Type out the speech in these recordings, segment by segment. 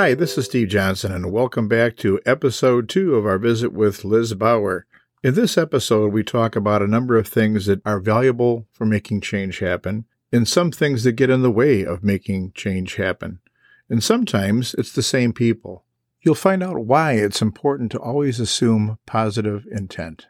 Hi, this is Steve Johnson, and welcome back to episode two of our visit with Liz Bauer. In this episode, we talk about a number of things that are valuable for making change happen, and some things that get in the way of making change happen. And sometimes it's the same people. You'll find out why it's important to always assume positive intent,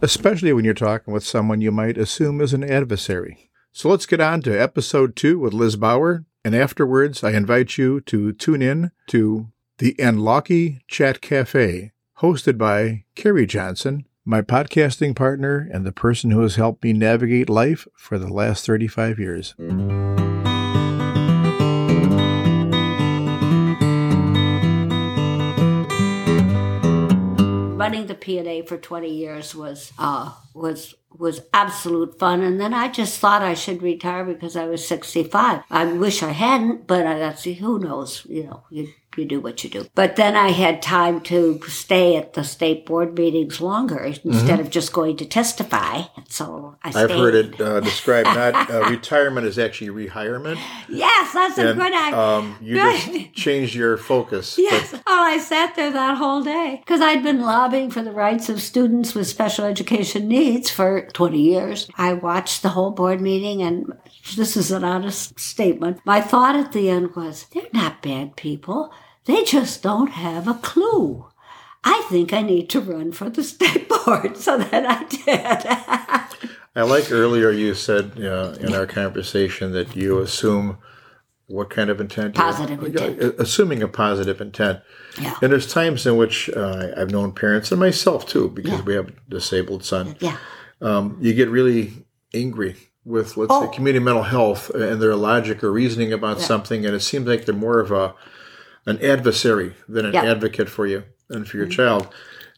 especially when you're talking with someone you might assume is an adversary. So let's get on to episode two with Liz Bauer. And afterwards, I invite you to tune in to the Anlockie Chat Cafe, hosted by Carrie Johnson, my podcasting partner and the person who has helped me navigate life for the last 35 years. Running the P&A for 20 years was uh, was was absolute fun. And then I just thought I should retire because I was 65. I wish I hadn't, but I, that's who knows. You know, you you do what you do. But then I had time to stay at the state board meetings longer instead mm-hmm. of just going to testify. So I I've heard it uh, described not uh, retirement is actually rehirement. Yes, that's and, a good idea. Um, you just changed your focus. Yes. But, oh, I sat there that whole day because I'd been lobbying for the rights of students with special education needs for 20 years. I watched the whole board meeting and this is an honest statement. My thought at the end was, they're not bad people. They just don't have a clue. I think I need to run for the state board. So that I did. I like earlier you said uh, in our conversation that you assume what kind of intent? Positive intent. Assuming a positive intent. Yeah. And there's times in which uh, I've known parents and myself too, because yeah. we have a disabled son. Yeah. Um, you get really angry with, let's oh. say, community mental health and their logic or reasoning about yeah. something, and it seems like they're more of a an adversary than an advocate for you and for your mm-hmm. child.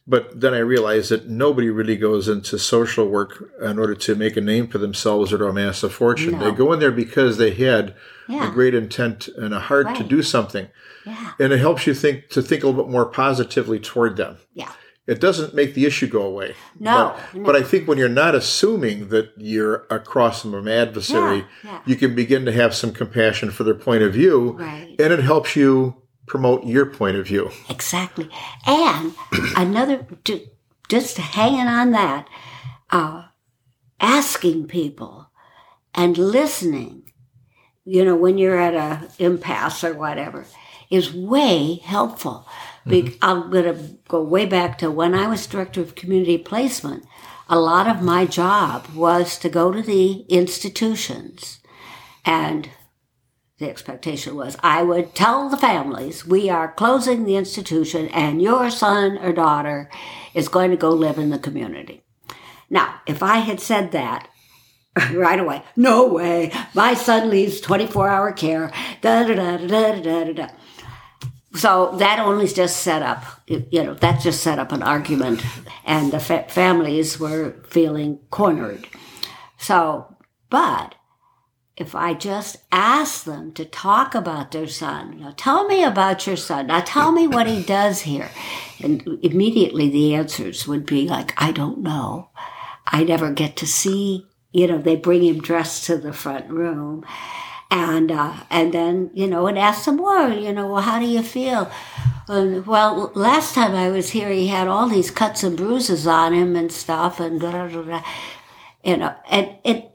But then I realized that nobody really goes into social work in order to make a name for themselves or to amass a fortune. No. They go in there because they had yeah. a great intent and a heart right. to do something. Yeah. And it helps you think to think a little bit more positively toward them. Yeah. It doesn't make the issue go away. No but, no. but, I think when you're not assuming that you're across from an adversary, yeah, you can begin to have some compassion for their point of view. Right. And it helps you promote your point of view. Exactly. And another, just hanging on that, uh, asking people and listening, you know, when you're at a impasse or whatever, is way helpful. Mm-hmm. I'm going to go way back to when I was director of community placement. A lot of my job was to go to the institutions and the expectation was I would tell the families we are closing the institution and your son or daughter is going to go live in the community. Now, if I had said that right away, no way, my son needs 24 hour care, da da da da da da da. So that only just set up, you know, that just set up an argument, and the fa- families were feeling cornered. So, but if I just ask them to talk about their son, now tell me about your son. Now tell me what he does here. And immediately the answers would be like, I don't know. I never get to see, you know, they bring him dressed to the front room. And, uh, and then, you know, and ask some more, you know, well, how do you feel? And, well, last time I was here, he had all these cuts and bruises on him and stuff and blah, blah, blah. You know, and it,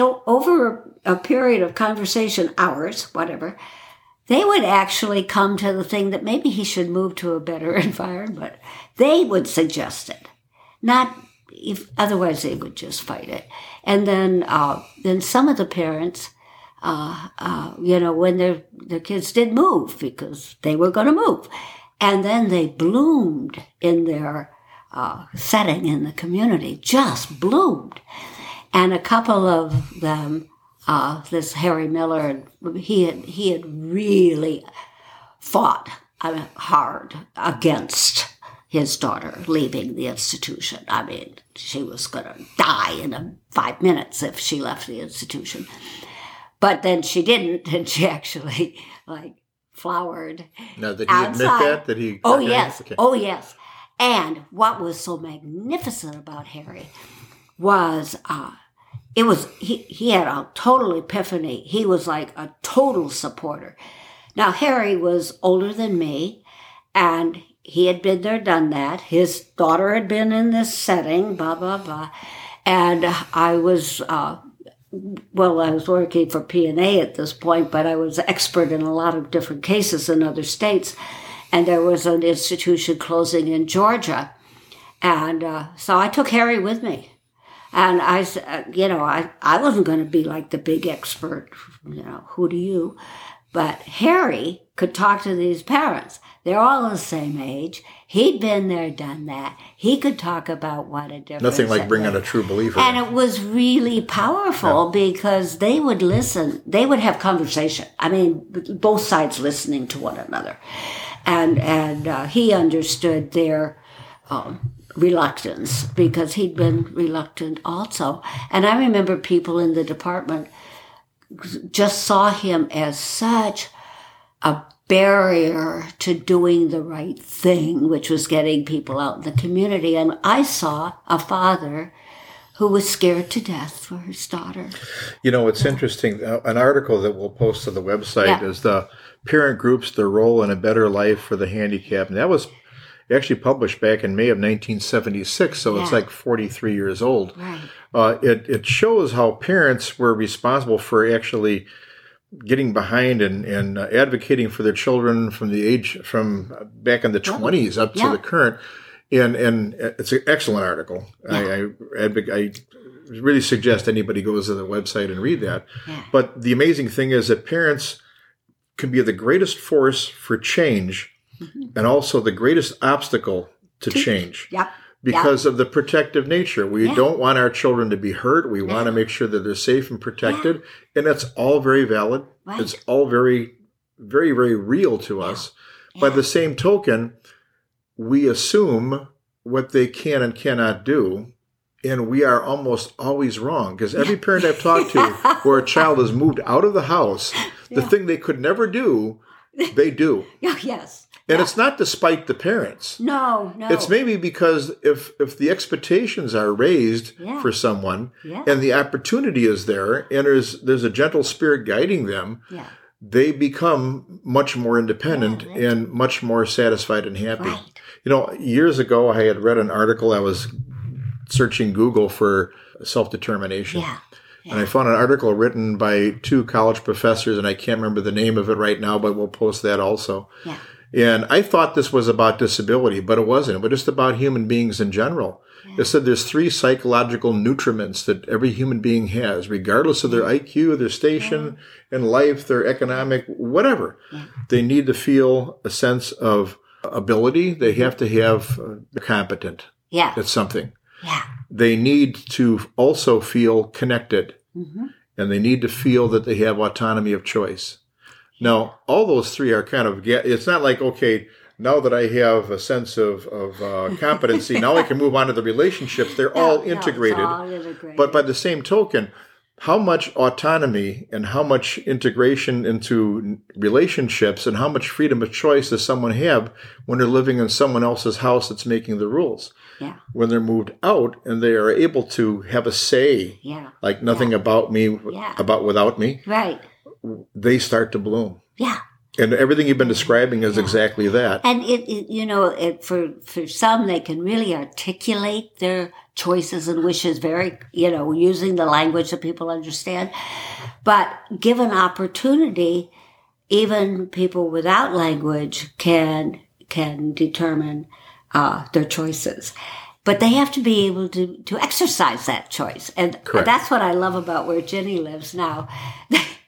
over a period of conversation, hours, whatever, they would actually come to the thing that maybe he should move to a better environment. They would suggest it, not if otherwise they would just fight it. And then, uh, then some of the parents, uh, uh, you know, when their their kids did move because they were going to move, and then they bloomed in their uh, setting in the community, just bloomed. And a couple of them, uh, this Harry Miller, he had, he had really fought uh, hard against his daughter leaving the institution. I mean, she was going to die in a, five minutes if she left the institution. But then she didn't, and she actually like flowered. Now, did he outside. admit that? That he? Oh yes. Okay. Oh yes. And what was so magnificent about Harry was uh, it was he, he had a total epiphany. He was like a total supporter. Now, Harry was older than me, and he had been there, done that. His daughter had been in this setting, blah, blah, blah. And I was, uh, well, I was working for P&A at this point, but I was expert in a lot of different cases in other states. And there was an institution closing in Georgia. And uh, so I took Harry with me. And I, uh, you know, I, I wasn't going to be like the big expert, you know, who do you? But Harry could talk to these parents. They're all the same age. He'd been there, done that. He could talk about what a difference. Nothing like bringing a true believer. And it was really powerful because they would listen. They would have conversation. I mean, both sides listening to one another, and and uh, he understood their um, reluctance because he'd been reluctant also. And I remember people in the department just saw him as such a barrier to doing the right thing, which was getting people out in the community. And I saw a father who was scared to death for his daughter. You know, it's interesting. Uh, an article that we'll post to the website Yeah. is the parent groups, their role in a better life for the handicapped. And that was actually published back in May of 1976, so it's like 43 years old. Right. Uh, it, it shows how parents were responsible for actually getting behind and, and uh, advocating for their children from the age from back in the 20s up to the current. And, and it's an excellent article. I, I, advoc- I really suggest anybody goes to the website and read that. Yeah. But the amazing thing is that parents can be the greatest force for change Mm-hmm. and also the greatest obstacle to change Yep. because of the protective nature. We Yeah. don't want our children to be hurt. We want to make sure that they're safe and protected. And that's all very valid. Right. It's all very, very, very real to us. By the same token, we assume what they can and cannot do. And we are almost always wrong because every parent I've talked to where a child has moved out of the house, the thing they could never do, they do. Oh, yes. And it's not despite the parents. No, no. It's maybe because if if the expectations are raised Yeah. for someone Yeah. and the opportunity is there and there's there's a gentle spirit guiding them, Yeah. they become much more independent Yeah, and much more satisfied and happy. Right. You know, years ago I had read an article I was searching Google for self-determination. Yeah. And I found an article written by two college professors, and I can't remember the name of it right now, but we'll post that also. Yeah. And I thought this was about disability, but it wasn't. It was just about human beings in general. It said there's three psychological nutriments that every human being has, regardless of their IQ, their station in life, their economic, whatever. They need to feel a sense of ability. They have to have uh, competent Yeah. at something. Yeah. They need to also feel connected hmm and they need to feel that they have autonomy of choice. Now, all those three are kind of, it's not like, okay, now that I have a sense of, of uh, competency, now I can move on to the relationships. They're all No, integrated. all integrated. But by the same token, how much autonomy and how much integration into relationships and how much freedom of choice does someone have when they're living in someone else's house that's making the rules? yeah. When they're moved out and they are able to have a say, Yeah. like nothing about me, Yeah. about without me, Right. They start to bloom. Yeah. And everything you've been describing is exactly that. And it, it you know, it, for for some, they can really articulate their choices and wishes very, you know, using the language that people understand. But given opportunity, even people without language can can determine uh, their choices. But they have to be able to, to exercise that choice. And Correct. that's what I love about where Jenny lives now.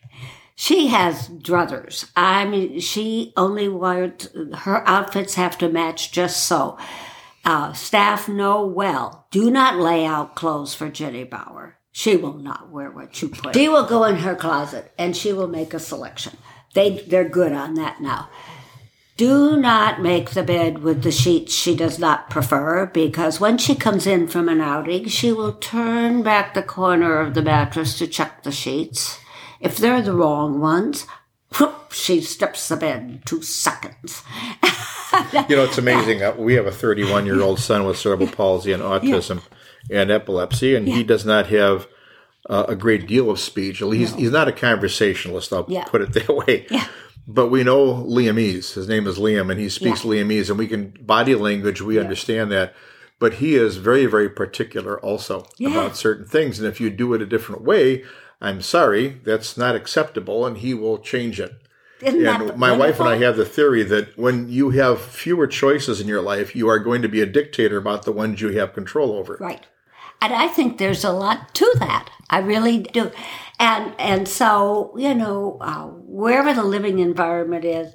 She has druthers. I mean, she only wears her outfits have to match just so. Uh, staff know well. Do not lay out clothes for Jenny Bauer. She will not wear what you put. She will go in her closet and she will make a selection. They they're good on that now. Do not make the bed with the sheets she does not prefer because when she comes in from an outing, she will turn back the corner of the mattress to check the sheets. If they're the wrong ones, whoop, she steps the bed in two seconds. You know, it's amazing. Uh, We have a 31 year old son with cerebral palsy and autism and epilepsy, and he does not have uh, a great deal of speech. He's, he's not a conversationalist, I'll Yeah. put it that way. Yeah. but we know Liamese. His name is Liam, and he speaks Yeah. Liamese, and we can body language. We understand that, but he is very, very particular also Yeah. about certain things. And if you do it a different way, I'm sorry, that's not acceptable, and he will change it. Isn't And my wife and I have the theory that when you have fewer choices in your life, you are going to be a dictator about the ones you have control over. Right. And I think there's a lot to that. I really do. And and so, you know, uh, wherever the living environment is,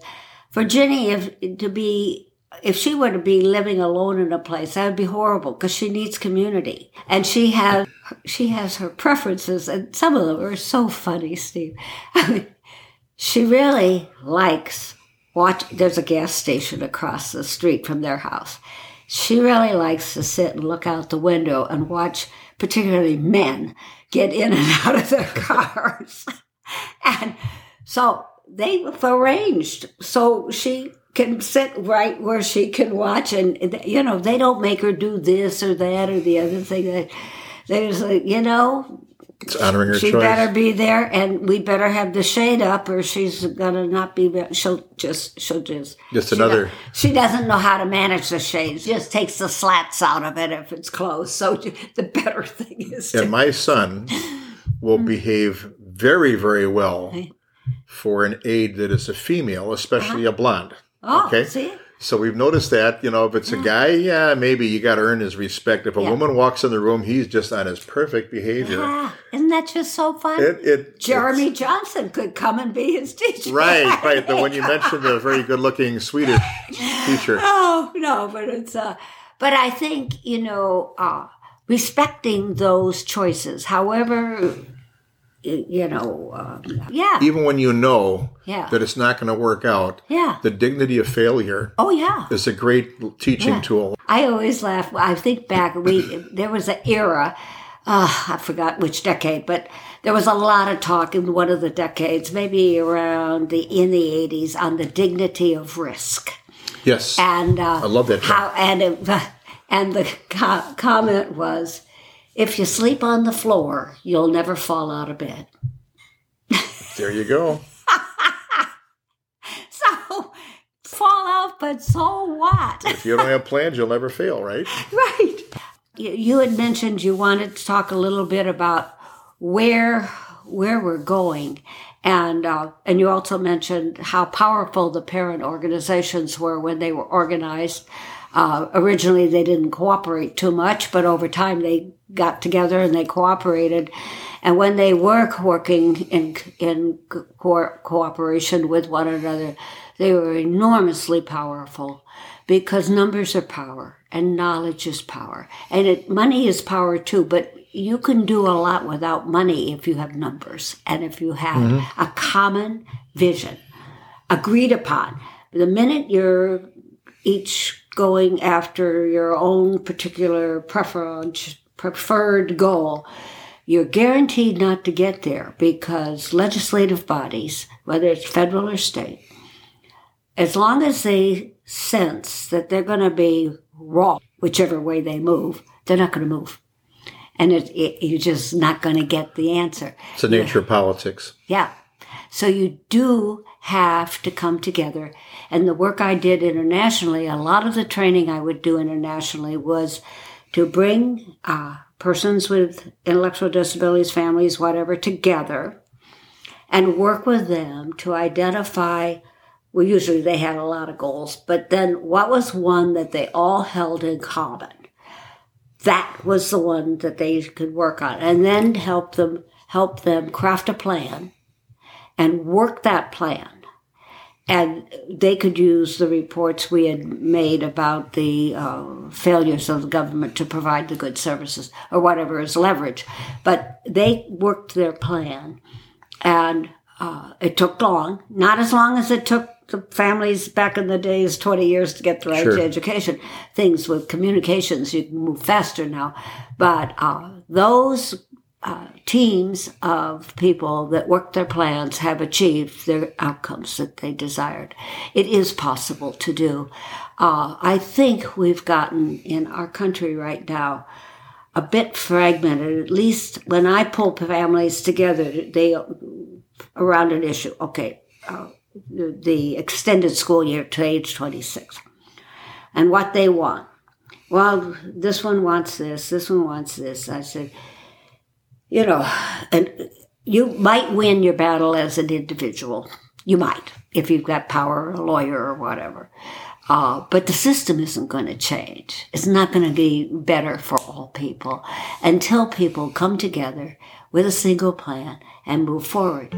for Jenny if to be if she were to be living alone in a place, that would be horrible because she needs community. And she has she has her preferences and some of them are so funny, Steve. I mean, she really likes watch there's a gas station across the street from their house she really likes to sit and look out the window and watch particularly men get in and out of their cars and so they've arranged so she can sit right where she can watch and you know they don't make her do this or that or the other thing that there's like you know It's honoring her she choice. better be there, and we better have the shade up, or she's gonna not be. She'll just, she'll just. Just she another- She doesn't know how to manage the shades. Just takes the slats out of it if it's closed. So the better thing is to. and my son will mm. behave very, very well for an aide that is a female, especially uh-huh. a blonde. Oh, okay. see, So we've noticed that, you know, if it's a guy, yeah, maybe you got to earn his respect. If a Yeah. woman walks in the room, he's just on his perfect behavior. ah, isn't that just so fun? It, it, Jeremy Johnson could come and be his teacher. Right, right. The one you mentioned, the very good-looking Swedish teacher. Oh no, but it's uh but I think, you know, uh respecting those choices, however you know, uh, yeah. Even when you know Yeah. that it's not going to work out, Yeah. the dignity of failure Oh yeah. is a great teaching Yeah. tool. I always laugh. I think back, we there was an era, uh, I forgot which decade, but there was a lot of talk in one of the decades, maybe around the in the eighties, on the dignity of risk. Yes. And uh, I love that term. How and it, and the co- comment was, if you sleep on the floor, you'll never fall out of bed. There you go. So fall out, but so what? If you don't have plans, you'll never fail, right? Right. You, you had mentioned you wanted to talk a little bit about where where we're going, and uh, and you also mentioned how powerful the parent organizations were when they were organized. Uh, originally, they didn't cooperate too much, but over time they got together and they cooperated. And when they were working in in co- cooperation with one another, they were enormously powerful because numbers are power and knowledge is power. And it, money is power too but you can do a lot without money if you have numbers and if you have a common vision agreed upon. The minute you're each going after your own particular preference preferred goal you're guaranteed not to get there because legislative bodies whether it's federal or state as long as they sense that they're going to be wrong, whichever way they move, they're not going to move. And it, it, you're just not going to get the answer. It's the nature of politics. Yeah. So you do have to come together. And the work I did internationally, a lot of the training I would do internationally was to bring uh, persons with intellectual disabilities, families, whatever, together and work with them to identify. Well, usually they had a lot of goals, but then what was one that they all held in common? That was the one that they could work on, and then help them help them craft a plan and work that plan. And they could use the reports we had made about the uh, failures of the government to provide the good services or whatever as leverage. But they worked their plan, and uh, it took long, not as long as it took the families back in the days, 20 years to get the right Sure. to education. Things with communications, you can move faster now. But uh, those uh, teams of people that work their plans have achieved their outcomes that they desired. It is possible to do. Uh, I think we've gotten in our country right now a bit fragmented. At least when I pull families together, they around an issue. Okay, uh, the extended school year to age 26 and what they want. Well, this one wants this, this one wants this. I said, you know, and you might win your battle as an individual. You might, if you've got power, a lawyer, or whatever. Uh, but the system isn't going to change. It's not going to be better for all people until people come together with a single plan and move forward.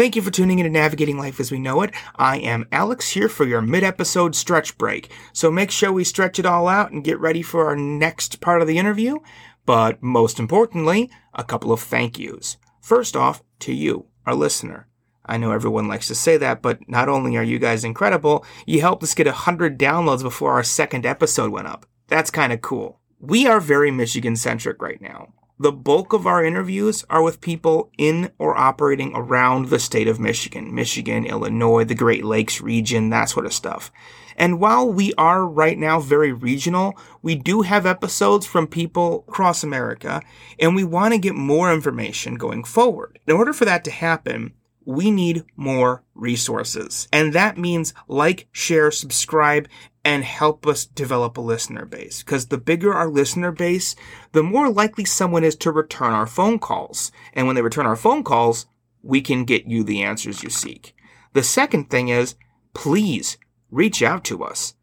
Thank you for tuning in to Navigating Life as We Know It. I am Alex here for your mid episode stretch break. So make sure we stretch it all out and get ready for our next part of the interview. But most importantly, a couple of thank yous. First off, to you, our listener. I know everyone likes to say that, but not only are you guys incredible, you helped us get 100 downloads before our second episode went up. That's kind of cool. We are very Michigan centric right now. The bulk of our interviews are with people in or operating around the state of Michigan, Michigan, Illinois, the Great Lakes region, that sort of stuff. And while we are right now very regional, we do have episodes from people across America, and we want to get more information going forward. In order for that to happen, we need more resources. And that means like, share, subscribe, and help us develop a listener base. Because the bigger our listener base, the more likely someone is to return our phone calls. And when they return our phone calls, we can get you the answers you seek. The second thing is, please reach out to us.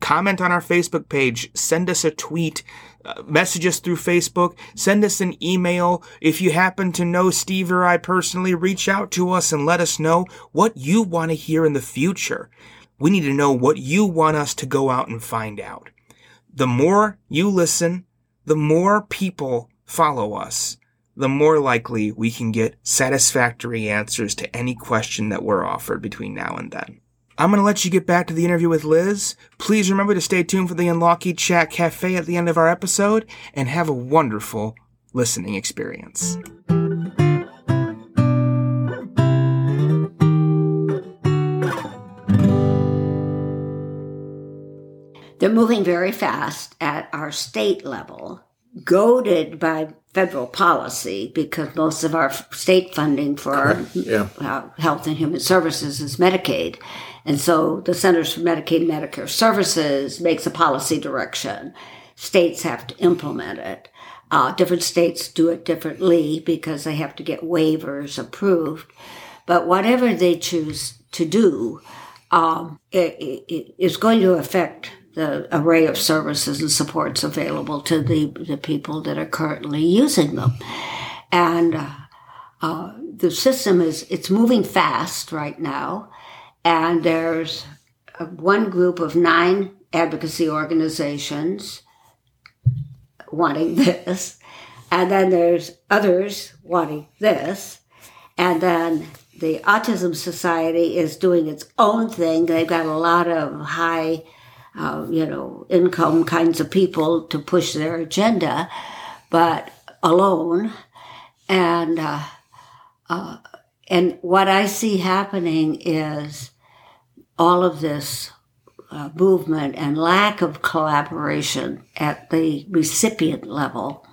Comment on our Facebook page, send us a tweet, message us through Facebook, send us an email. If you happen to know Steve or I personally, reach out to us and let us know what you want to hear in the future. We need to know what you want us to go out and find out. The more you listen, the more people follow us, the more likely we can get satisfactory answers to any question that we're offered between now and then. I'm going to let you get back to the interview with Liz. Please remember to stay tuned for the Unlocky Chat Cafe at the end of our episode and have a wonderful listening experience. They're moving very fast at our state level, goaded by federal policy because most of our state funding for our Yeah. uh, health and human services is Medicaid. And so the Centers for Medicaid and Medicare Services makes a policy direction. States have to implement it. Uh, different states do it differently because they have to get waivers approved. But whatever they choose to do, um, it, it is going to affect the array of services and supports available to the, the people that are currently using them. And uh, uh, the system is, it's moving fast right now. And there's uh, one group of nine advocacy organizations wanting this. And then there's others wanting this. And then the Autism Society is doing its own thing. They've got a lot of high, uh, you know, income kinds of people to push their agenda, but alone. And, uh, uh, and what I see happening is all of this uh, movement and lack of collaboration at the recipient level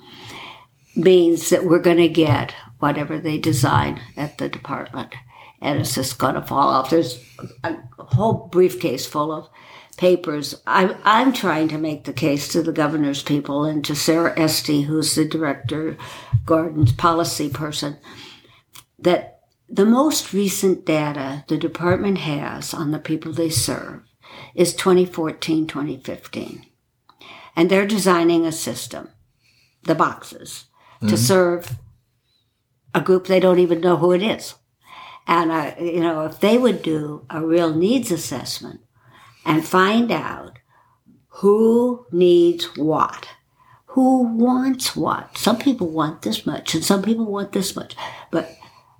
means that we're going to get whatever they design at the department. And it's just going to fall off. There's a whole briefcase full of papers. I'm, I'm trying to make the case to the governor's people and to Sarah Esty, who's the director, Gordon's policy person, that the most recent data the department has on the people they serve is 2014, 2015. And they're designing a system, the boxes, to serve a group they don't even know who it is. And, uh, you know, if they would do a real needs assessment and find out who needs what, who wants what. Some people want this much and some people want this much. But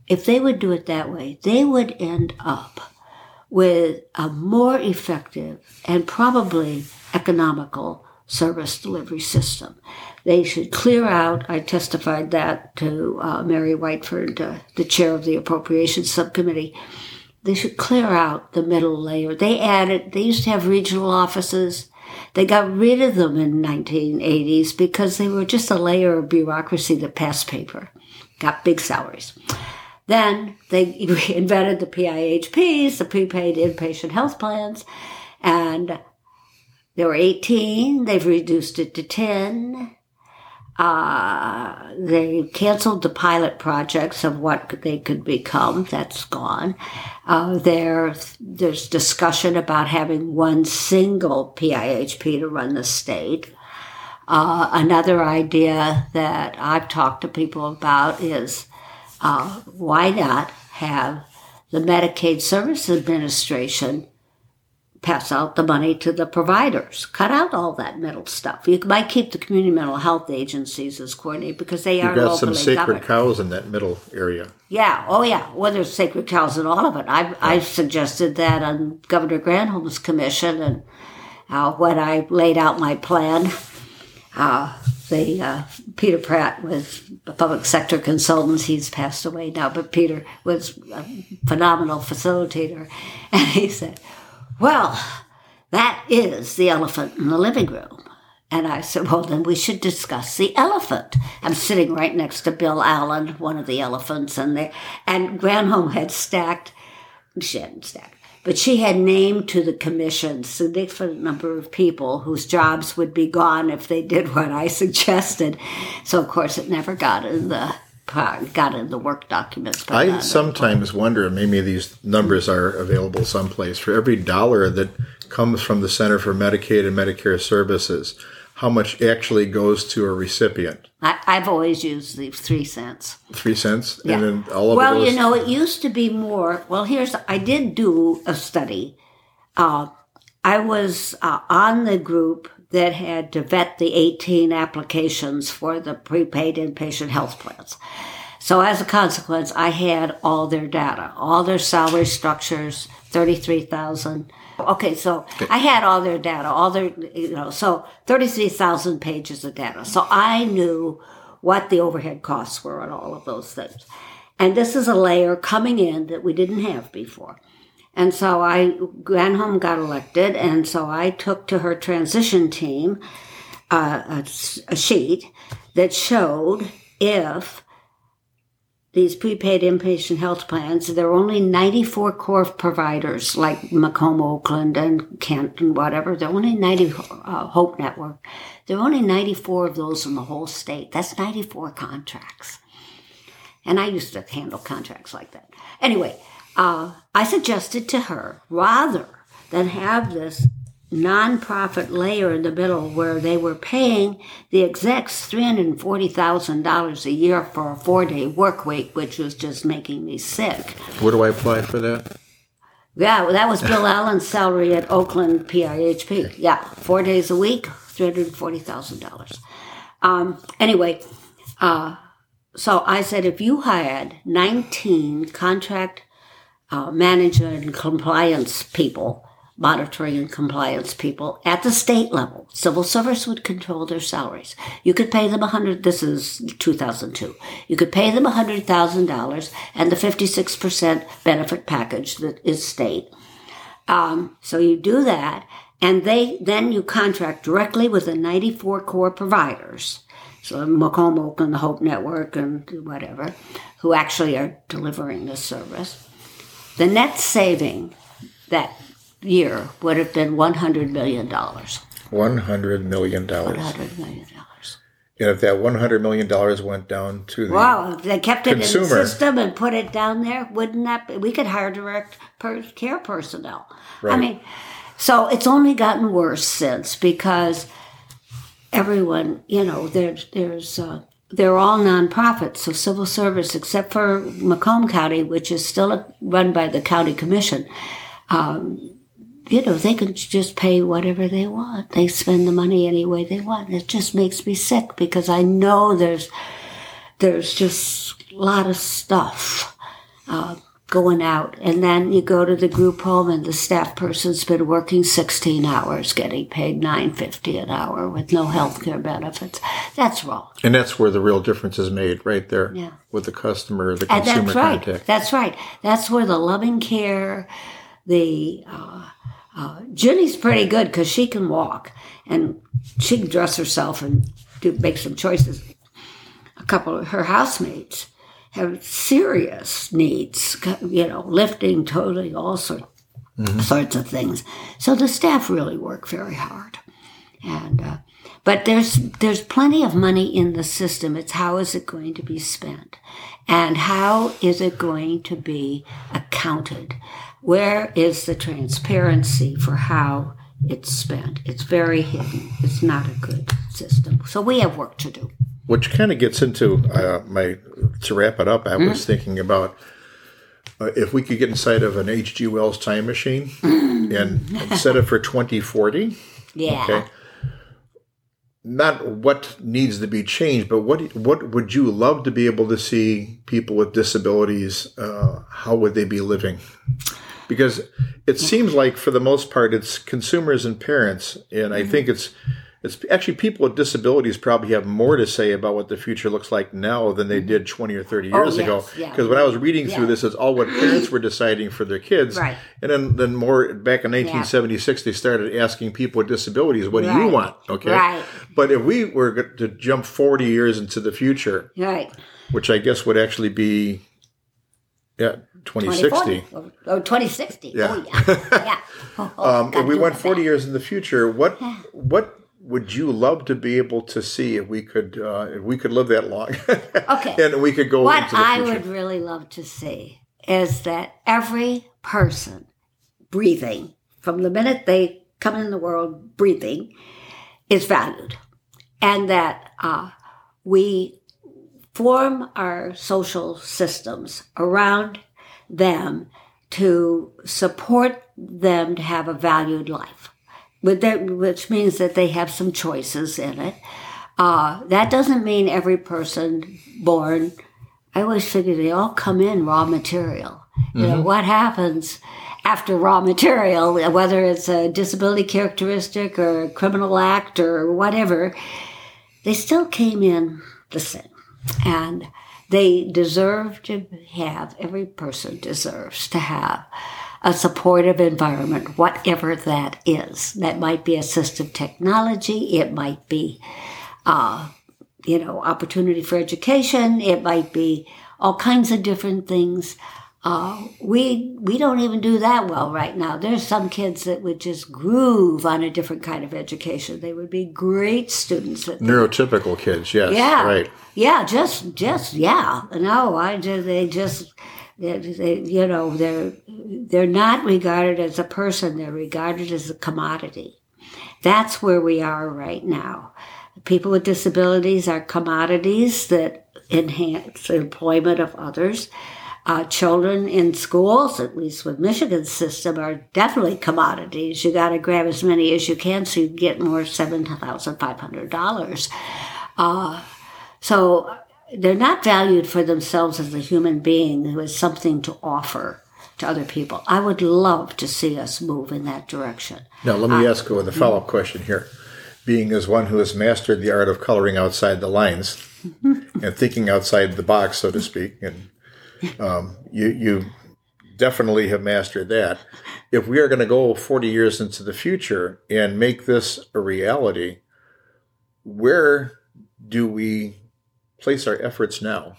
if they would do it that way, they would end up with a more effective and probably economical service delivery system. They should clear out, I testified that to uh, Mary Whiteford, uh, the chair of the Appropriations Subcommittee. They should clear out the middle layer. They added, they used to have regional offices. They got rid of them in 1980s because they were just a layer of bureaucracy that passed paper, got big salaries. Then they invented the PIHPs, the prepaid inpatient health plans, and there were 18. They've reduced it to 10. Uh, they canceled the pilot projects of what they could become. That's gone. Uh, there, there's discussion about having one single PIHP to run the state. Uh, another idea that I've talked to people about is uh, why not have the Medicaid Service Administration pass out the money to the providers. Cut out all that middle stuff. You might keep the community mental health agencies as coordinated because they are You've got some sacred governed. cows in that middle area. Yeah, oh yeah. Well, there's sacred cows in all of it. I've, I've suggested that on Governor Granholm's commission, and uh, when I laid out my plan, uh, the uh, Peter Pratt was a public sector consultant. He's passed away now, but Peter was a phenomenal facilitator, and he said, "Well, that is the elephant in the living room." And I said, well, then we should discuss the elephant. I'm sitting right next to Bill Allen, one of the elephants, and they, and Granholm had stacked, she hadn't stacked, but she had named to the commission significant number of people whose jobs would be gone if they did what I suggested. So of course it never got in the got in the work documents. but I sometimes wonder, and maybe these numbers are available someplace, for every dollar that comes from the Center for Medicaid and Medicare Services, how much actually goes to a recipient? I, I've always used the three cents. Three cents? Yeah. And then all of well, you know, it used to be more. Well, here's I did do a study. Uh, I was uh, on the group that had to vet the 18 applications for the prepaid inpatient health plans. So as a consequence, I had all their data, all their salary structures, 33,000. Okay, so I had all their data, all their, you know, so 33,000 pages of data. So I knew what the overhead costs were on all of those things. And this is a layer coming in that we didn't have before. And so I, Granholm got elected, and so I took to her transition team uh, a, a sheet that showed if these prepaid inpatient health plans, there are only 94 core providers like Macomb, Oakland, and Kent, and whatever. There are only 90, uh, Hope Network. There are only 94 of those in the whole state. That's 94 contracts. And I used to handle contracts like that. Anyway, uh, I suggested to her rather than have this nonprofit layer in the middle where they were paying the execs $340,000 a year for a four day work week, which was just making me sick. where do I apply for that? Yeah, well, that was Bill Allen's salary at Oakland PIHP. Yeah, four days a week, $340,000. Um, anyway, uh, so I said if you had 19 contract uh, and compliance people, monitoring and compliance people at the state level, civil service would control their salaries. You could pay them a hundred. This is 2002. You could pay them a hundred thousand dollars and the 56 percent benefit package that is state. Um, so you do that, and they then you contract directly with the 94 core providers. So Macomb, Oakland, the Hope Network, and whatever, who actually are delivering this service. The net saving that year would have been $100 million. $100 $100 million. million. And if that $100 million went down to the. Wow, if they kept it in the system and put it down there, wouldn't that be, we could hire direct per, care personnel. I mean, so it's only gotten worse since because everyone, you know, there's, there's, uh, they're all nonprofits, so civil service, except for Macomb County, which is still run by the county commission. Um, you know, they can just pay whatever they want. They spend the money any way they want. It just makes me sick because I know there's there's just a lot of stuff uh, going out. And then you go to the group home and the staff person's been working 16 hours, getting paid 9.50 an hour with no health care benefits. That's wrong. And that's where the real difference is made, right there. Yeah. With the customer, the And consumer that's right. contact. That's right. That's where the loving care, the uh, Uh, Ginny's pretty good because she can walk and she can dress herself and do make some choices. A couple of her housemates have serious needs, you know, lifting, toting, all sorts sorts of things. So the staff really work very hard, and uh, but there's there's plenty of money in the system. It's how is it going to be spent, and how is it going to be accounted? Where is the transparency for how it's spent? It's very hidden. It's not a good system. So we have work to do. Which kind of gets into uh, my to wrap it up. I was thinking about uh, if we could get inside of an H.G. Wells time machine and, and set it for 2040. Yeah. Okay. Not what needs to be changed, but what what would you love to be able to see people with disabilities? Uh, how would they be living? Because it seems like for the most part, it's consumers and parents, and I think it's it's actually people with disabilities probably have more to say about what the future looks like now than they did 20 or 30 years yes, ago. yeah. Because when I was reading through this, it's all what parents were deciding for their kids. Right. And then, then more back in 1976, they started asking people with disabilities, what do you want? Okay. Right. But if we were to jump 40 years into the future, Right. which I guess would actually be, yeah, 2060. 2040. Oh, 2060. Yeah. Oh, yeah. yeah. Oh, oh, Um, if we went 40 back. years in the future, what what would you love to be able to see if we could uh, if we could live that long? Okay. and we could go What into the I would really love to see is that every person breathing, from the minute they come in the world breathing, is valued. And that uh, we form our social systems around them to support them to have a valued life, with that, which means that they have some choices in it. Uh, that doesn't mean every person born. I always figure they all come in raw material. You know what happens after raw material, whether it's a disability characteristic or a criminal act or whatever, they still came in the same, and they deserve to have. Every person deserves to have a supportive environment, whatever that is. That might be assistive technology. It might be uh, you know, opportunity for education. It might be all kinds of different things. Uh, we we don't even do that well right now. There's some kids that would just groove on a different kind of education. They would be great students. At Neurotypical kids, yes. yeah. Right. Yeah, just just yeah. No, I they just they, you know they're they're not regarded as a person. They're regarded as a commodity. That's where we are right now. People with disabilities are commodities that enhance the employment of others. Uh, children in schools, at least with Michigan's system, are definitely commodities. You got to grab as many as you can so you get more seven thousand five hundred dollars. So they're not valued for themselves as a human being who has something to offer to other people. I would love to see us move in that direction. Now, let me ask you the follow up question here. Being as one who has mastered the art of coloring outside the lines and thinking outside the box, so to speak, and um, you, you definitely have mastered that. If we are going to go 40 years into the future and make this a reality, where do we place our efforts now?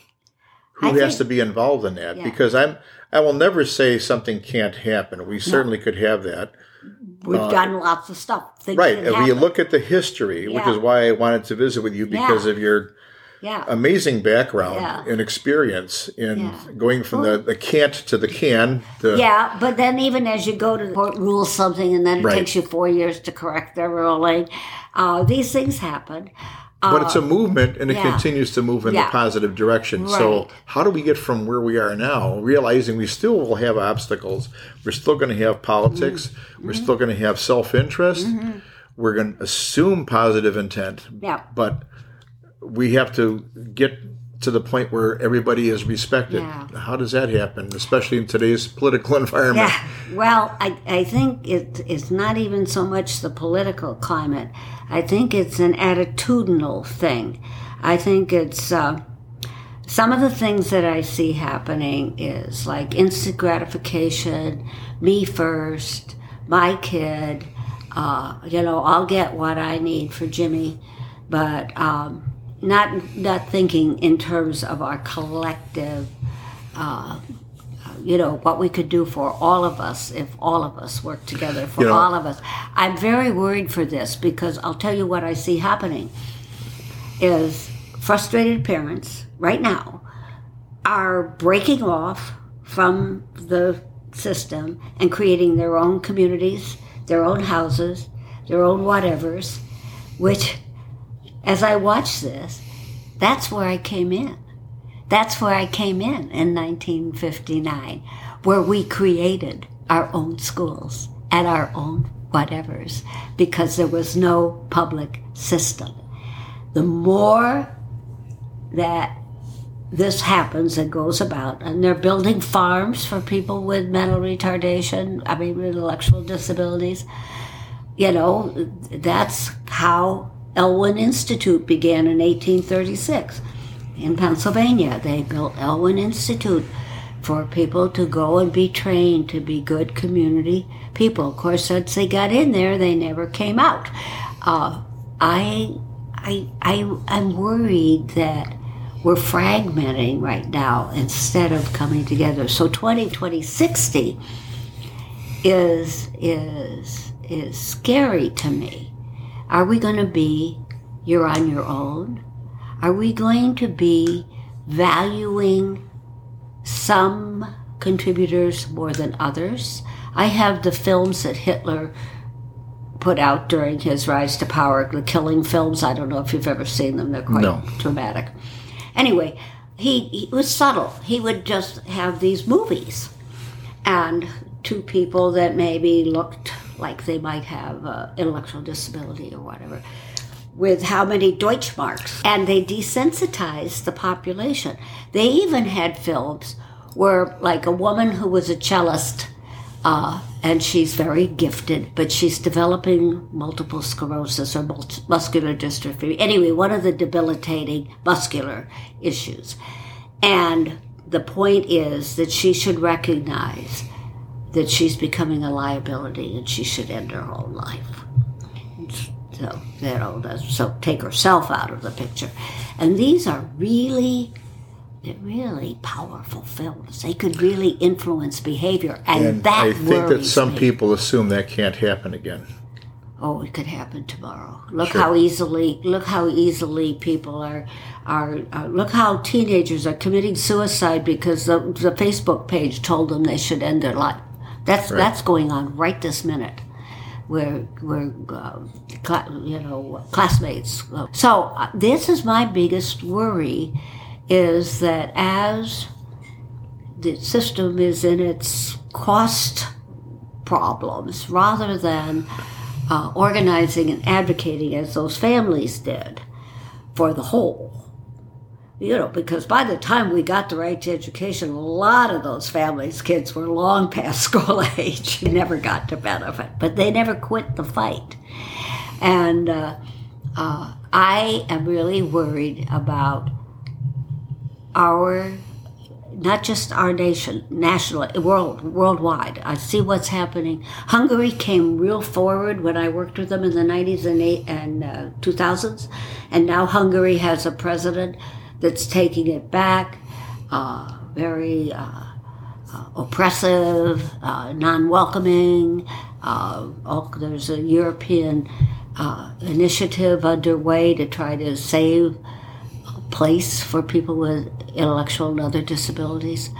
Who I has think- to be involved in that? Yeah. Because I'm, I will never say something can't happen. We certainly could have that. We've done lots of stuff. Things Uh, Right. If you look at the history, which is why I wanted to visit with you because Yeah. of your yeah. amazing background Yeah. and experience in Yeah. going from the, the can't to the can. To, Yeah, but then even as you go to the court, rule something, and then it Right. takes you four years to correct the ruling. Uh, these things happen. But it's a movement and it yeah. continues to move in Yeah. the positive direction. So, how do we get from where we are now, realizing we still will have obstacles? We're still going to have politics. Mm-hmm. We're still going to have self interest. We're going to assume positive intent. Yeah. But we have to get to the point where everybody is respected. Yeah. How does that happen, especially in today's political environment? Yeah, well, I, I think it, it's not even so much the political climate. I think it's an attitudinal thing. I think it's uh, some of the things that I see happening is like instant gratification, me first, my kid, uh, you know, I'll get what I need for Jimmy, but um, not not thinking in terms of our collective. Uh, you know what we could do for all of us if all of us work together for You know- all of us. I'm very worried for this because I'll tell you what I see happening is frustrated parents right now are breaking off from the system and creating their own communities, their own houses, their own whatevers, which as I watch this, that's where I came in. That's where I came in in 1959, where we created our own schools and our own whatevers because there was no public system. The more that this happens and goes about, and they're building farms for people with mental retardation, I mean, intellectual disabilities. You know, that's how Elwyn Institute began in 1836 in Pennsylvania. They built Elwyn Institute for people to go and be trained to be good community people. Of course, once they got in there, they never came out. Uh, I, I, I, I'm worried that we're fragmenting right now instead of coming together. So 20, 2060 is is is scary to me. Are we going to be you're on your own? Are we going to be valuing some contributors more than others? I have the films that Hitler put out during his rise to power, the killing films. I don't know if you've ever seen them, they're quite No. dramatic. Anyway, he, he was subtle. He would just have these movies and two people that maybe looked like they might have uh, intellectual disability or whatever with how many Deutschmarks. And they desensitized the population. They even had films where, like, a woman who was a cellist, uh, and she's very gifted, but she's developing multiple sclerosis or muscular dystrophy. Anyway, one of the debilitating muscular issues. And the point is that she should recognize that she's becoming a liability and she should end her own life. So, you know, so take herself out of the picture. And these are really, really powerful films. They could really influence behavior. And, And that I think that some me. people assume that can't happen again. Oh, it could happen tomorrow. Look Sure. how easily, look how easily people are, are. Uh, look how teenagers are committing suicide because the, the Facebook page told them they should end their life. That's that's going on right this minute. Where where uh, cla- you know classmates. So uh, this is my biggest worry, is that as the system is in its cost problems rather than uh, organizing and advocating as those families did for the whole. You know, because by the time we got the right to education, a lot of those families' kids were long past school age. They never got to benefit, but they never quit the fight. And uh, uh, I am really worried about our not just our nation, national, world, worldwide. I see what's happening. Hungary came real forward when I worked with them in the 90s and, eight, and uh, 2000s, and now Hungary has a president that's taking it back, uh, very uh, uh, oppressive, uh, non-welcoming. Uh, there's a European initiative underway to try to save a place for people with intellectual and other disabilities.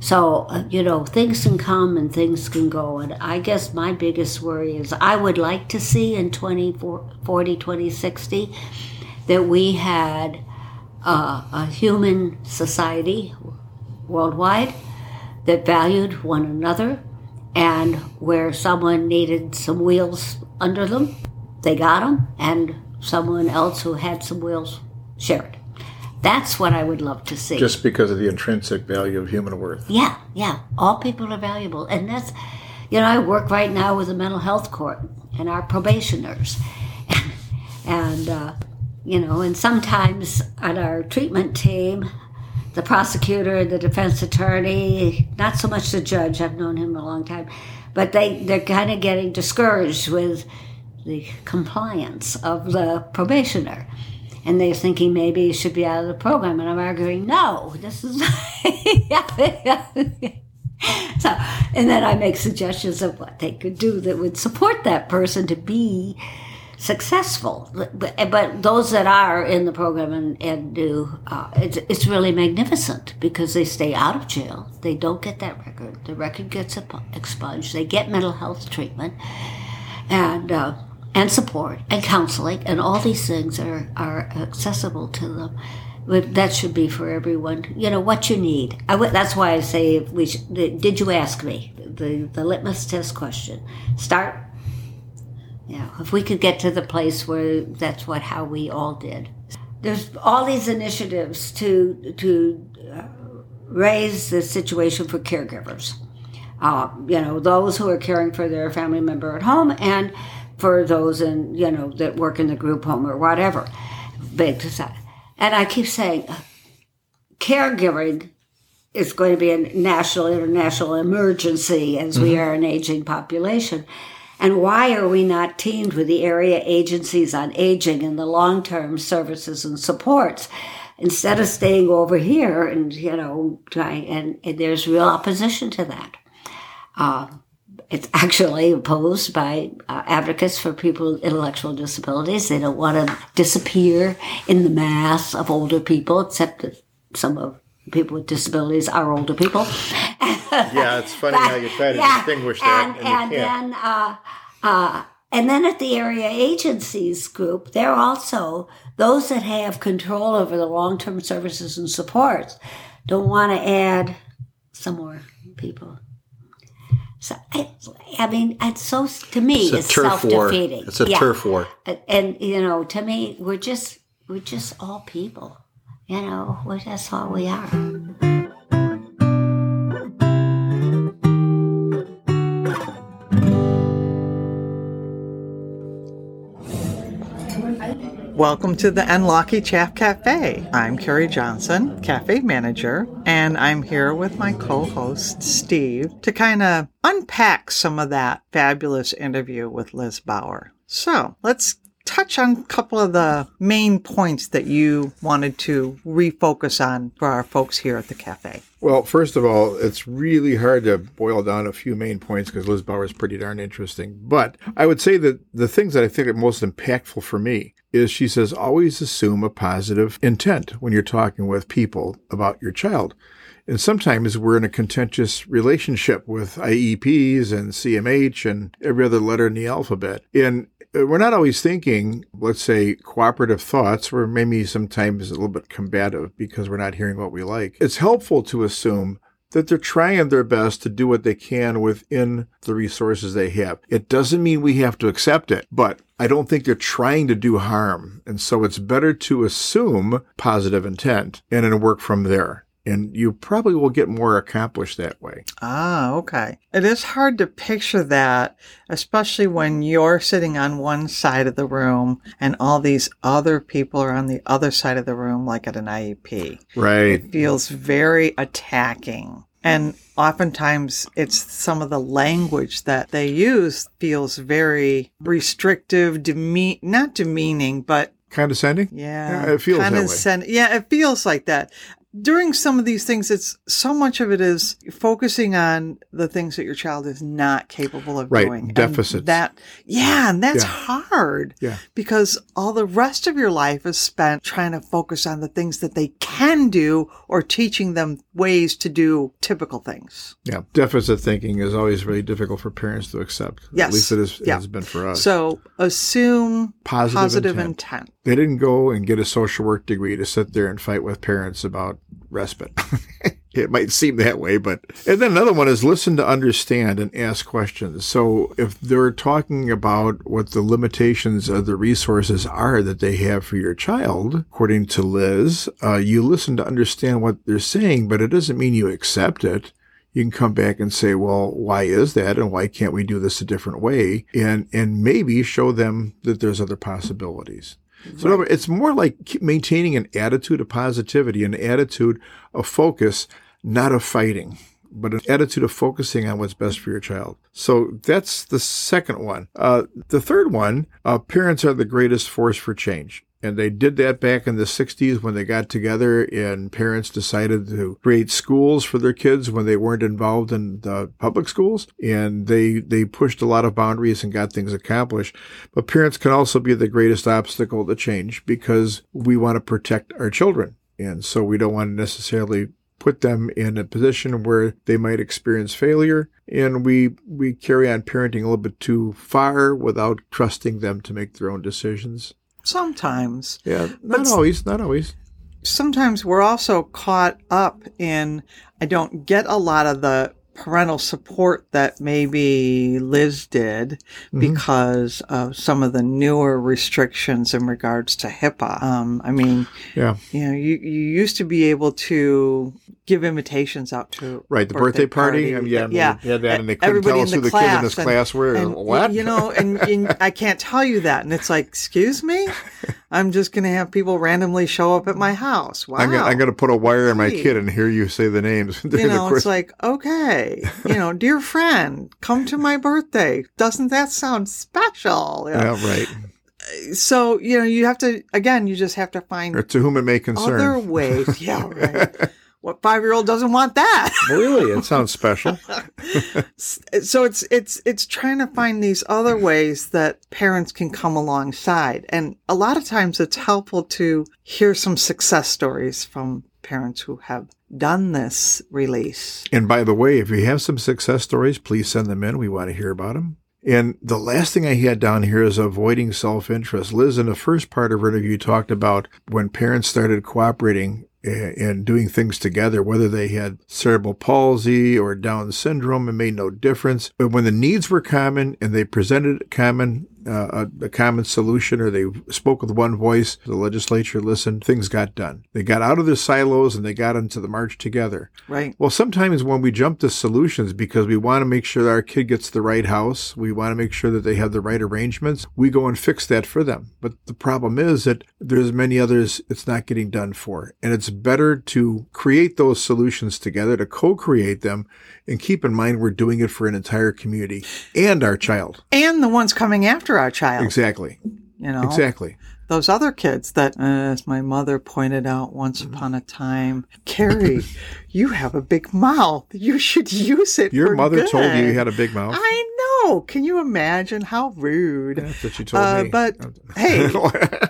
So, you know, things can come and things can go. And I guess my biggest worry is I would like to see in 2040, 2060 that we had uh, a human society worldwide that valued one another and where someone needed some wheels under them, they got them, and someone else who had some wheels shared. That's what I would love to see. Just because of the intrinsic value of human worth. yeah, yeah. All people are valuable. And that's, you know, I work right now with a mental health court and our probationers. and, uh, you know, and sometimes on our treatment team, the prosecutor, the defense attorney, not so much the judge. I've known him a long time, but they they're kind of getting discouraged with the compliance of the probationer. And they're thinking maybe he should be out of the program. And I'm arguing, no, this is. so, and then I make suggestions of what they could do that would support that person to be successful. But, but those that are in the program and, and do, uh, it's, it's really magnificent because they stay out of jail. They don't get that record. The record gets expunged. They get mental health treatment and, uh, and support and counseling and all these things are, are accessible to them But that should be for everyone. You know what you need. that's why I say we. Should, did you ask me the the litmus test question? Start. Yeah, if we could get to the place where that's what how we all did. There's all these initiatives to to uh, raise the situation for caregivers. Uh, you know, those who are caring for their family member at home and for those in you know that work in the group home or whatever. Big. And I keep saying, caregiving is going to be a national, international emergency as mm-hmm. we are an aging population. And why are we not teamed with the area agencies on aging and the long term services and supports? Instead of staying over here and, you know, trying, and, and there's real opposition to that. Uh, it's actually opposed by uh, advocates for people with intellectual disabilities. They don't want to disappear in the mass of older people, except that some of people with disabilities are older people. yeah, it's funny but, how you try to yeah, distinguish that. And, and, and then, uh, uh, and then at the area agencies group, they're also those that have control over the long term services and supports don't want to add some more people. So I, I mean, it's so to me, it's, it's self defeating. It's a yeah. turf war. And you know, to me, we're just we're just all people. You know, just all we are. Welcome to the Enlocky Chaff Cafe. I'm Carrie Johnson, cafe manager, and I'm here with my co-host Steve to kind of unpack some of that fabulous interview with Liz Bauer. So let's touch on a couple of the main points that you wanted to refocus on for our folks here at the cafe. Well, first of all, it's really hard to boil down a few main points because Liz Bauer is pretty darn interesting. But I would say that the things that I think are most impactful for me is she says always assume a positive intent when you're talking with people about your child. And sometimes we're in a contentious relationship with IEPs and CMH and every other letter in the alphabet. And Uh, we're not always thinking, let's say, cooperative thoughts. We're maybe sometimes a little bit combative because we're not hearing what we like. It's helpful to assume that they're trying their best to do what they can within the resources they have. It doesn't mean we have to accept it, but I don't think they're trying to do harm. And so it's better to assume positive intent and then work from there and you probably will get more accomplished that way. Ah, okay. It is hard to picture that, especially when you're sitting on one side of the room and all these other people are on the other side of the room, like at an IEP. Right. It feels very attacking. And oftentimes it's some of the language that they use feels very restrictive, deme- not demeaning, but condescending. Yeah, yeah it feels condescend- that way. Yeah, it feels like that during some of these things, it's so much of it is focusing on the things that your child is not capable of right. doing. Deficits. that, yeah, and that's yeah. hard. Yeah. Because all the rest of your life is spent trying to focus on the things that they can do or teaching them ways to do typical things. Yeah. Deficit thinking is always really difficult for parents to accept. Yes. At least it, is, yeah. it has been for us. So assume positive, positive intent. intent. They didn't go and get a social work degree to sit there and fight with parents about respite. it might seem that way, but and then another one is listen to understand and ask questions. So if they're talking about what the limitations of the resources are that they have for your child, according to Liz, uh, you listen to understand what they're saying, but it doesn't mean you accept it you can come back and say, well, why is that? And why can't we do this a different way? And, and maybe show them that there's other possibilities. So words, it's more like maintaining an attitude of positivity, an attitude of focus, not of fighting, but an attitude of focusing on what's best for your child. So that's the second one. Uh, the third one, uh, parents are the greatest force for change. And they did that back in the 60s when they got together and parents decided to create schools for their kids when they weren't involved in the public schools. And they, they pushed a lot of boundaries and got things accomplished. But parents can also be the greatest obstacle to change because we want to protect our children. And so we don't want to necessarily put them in a position where they might experience failure and we we carry on parenting a little bit too far without trusting them to make their own decisions Sometimes. yeah not But- always not always Sometimes we're also caught up in, I don't get a lot of the parental support that maybe Liz did because of some of the newer restrictions in regards to HIPAA. Um, I mean, yeah you know, you, you used to be able to give invitations out to right the birthday, party, um, I mean, yeah, yeah. that and they couldn't Everybody tell us the who the kids in this class, and- class were and, what You know, and, and I can't tell you that. And it's like, excuse me? I'm just going to have people randomly show up at my house. Wow. I'm, gonna, put a wire in my kid and hear you say the names you know, it's like, okay, you know, dear friend, come to my birthday. Doesn't that sound special? You know? yeah, right. Uh, so, you know, you have to, again, you just have to find Or to whom it may concern. other ways. Yeah, right. What five year old doesn't want that? really, it sounds special. so it's it's it's trying to find these other ways that parents can come alongside and a lot of times it's helpful to hear some success stories from parents who have done this release And by the way, if you have some success stories, please send them in. We want to hear about them. And the last thing I had down here is avoiding self interest. Liz, in the first part of her interview, talked about when parents started cooperating and doing things together, whether they had cerebral palsy or Down syndrome, it made no difference. But when the needs were common and they presented common uh, a, a common solution or they spoke with one voice, the legislature listened, things got done. They got out of their silos and they got into the march together. right Well, sometimes when we jump to solutions because we want to make sure that our kid gets the right house, we want to make sure that they have the right arrangements, we go and fix that for them. But the problem is that there's many others it's not getting done for. And it's better to create those solutions together, to co-create them, and keep in mind we're doing it for an entire community and our child. and the ones coming after our child Exactly. you know Exactly. those other kids that uh, as my mother pointed out once Mm-hmm. upon a time carrie you have a big mouth you should use it Your mother told you you had a big mouth. I know. Can you imagine how rude? That's what you told Uh, me. but hey,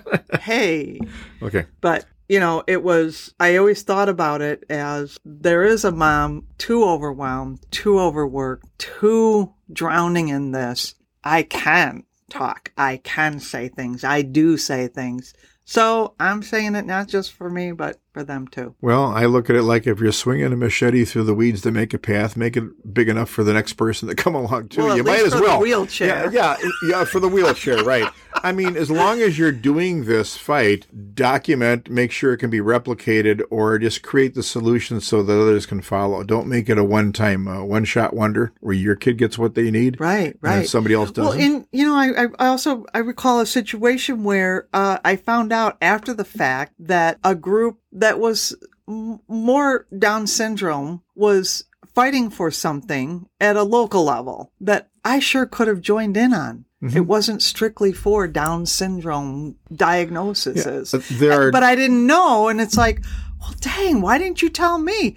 hey, okay. but you know, it was, I always thought about it as there is a mom too overwhelmed, too overworked, too drowning in this. I can talk. I can say things. I do say things. So I'm saying it not just for me, but for them too. Well, I look at it like if you're swinging a machete through the weeds to make a path, make it big enough for the next person to come along too. Well, you might as for the well. wheelchair. Yeah, yeah, yeah, for the wheelchair, right. I mean, as long as you're doing this fight, document, make sure it can be replicated, or just create the solution so that others can follow. Don't make it a one-time, uh, one-shot wonder where your kid gets what they need, Right, and right. somebody else doesn't. and you know, I, I- I also I recall a situation where uh, I found out after the fact that a group that was m- more Down syndrome was fighting for something at a local level that I sure could have joined in on. Mm-hmm. It wasn't strictly for Down syndrome diagnoses, but there are- but I didn't know, and it's like, well, dang, why didn't you tell me?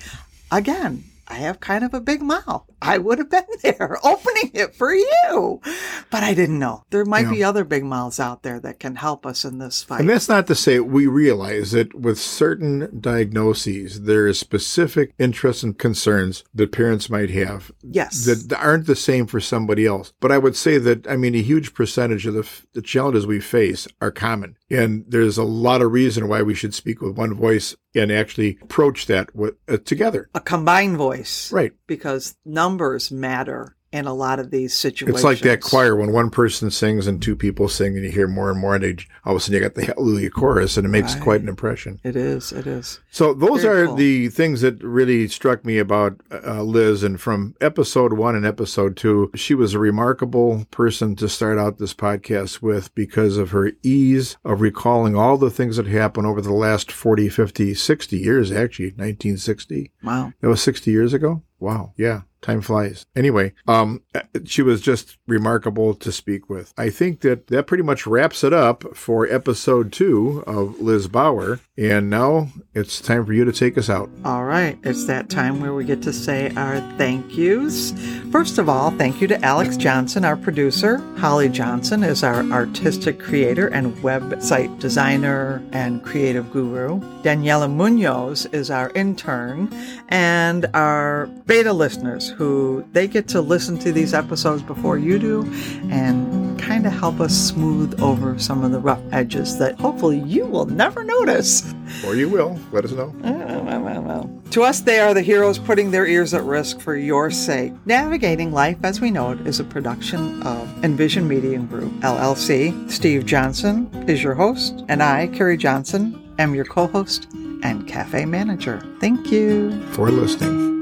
Again, I have kind of a big mouth. I would have been there opening it for you. But I didn't know. There might be other big mouths out there that can help us in this fight. And that's not to say we realize that with certain diagnoses, there is specific interests and concerns that parents might have yes. that aren't the same for somebody else. But I would say that, I mean, a huge percentage of the, the challenges we face are common. And there's a lot of reason why we should speak with one voice and actually approach that with, uh, together. a combined voice. Right. Because numbers matter in a lot of these situations. It's like that choir when one person sings and two people sing, and you hear more and more, and they, all of a sudden you got the Hallelujah chorus, and it makes Right. quite an impression. It is. It is. So those Very are cool. the things that really struck me about uh, Liz. And from episode one and episode two, she was a remarkable person to start out this podcast with because of her ease of recalling all the things that happened over the last 40, 50, 60 years, actually, 1960. Wow. That was 60 years ago? Wow. Yeah. Time flies. Anyway, um, she was just remarkable to speak with. I think that that pretty much wraps it up for episode two of Liz Bauer. And now it's time for you to take us out. All right, it's that time where we get to say our thank yous. First of all, thank you to Alex Johnson, our producer. Holly Johnson is our artistic creator and website designer and creative guru. Daniela Munoz is our intern. And our beta listeners, who they get to listen to these episodes before you do and kind of help us smooth over some of the rough edges that hopefully you will never notice. Or you will. Let us know. Well, well, well. To us, they are the heroes putting their ears at risk for your sake. Navigating Life as We Know It is a production of Envision Media Group, LLC. Steve Johnson is your host, and I, Carrie Johnson, am your co host and cafe manager. Thank you. For listening.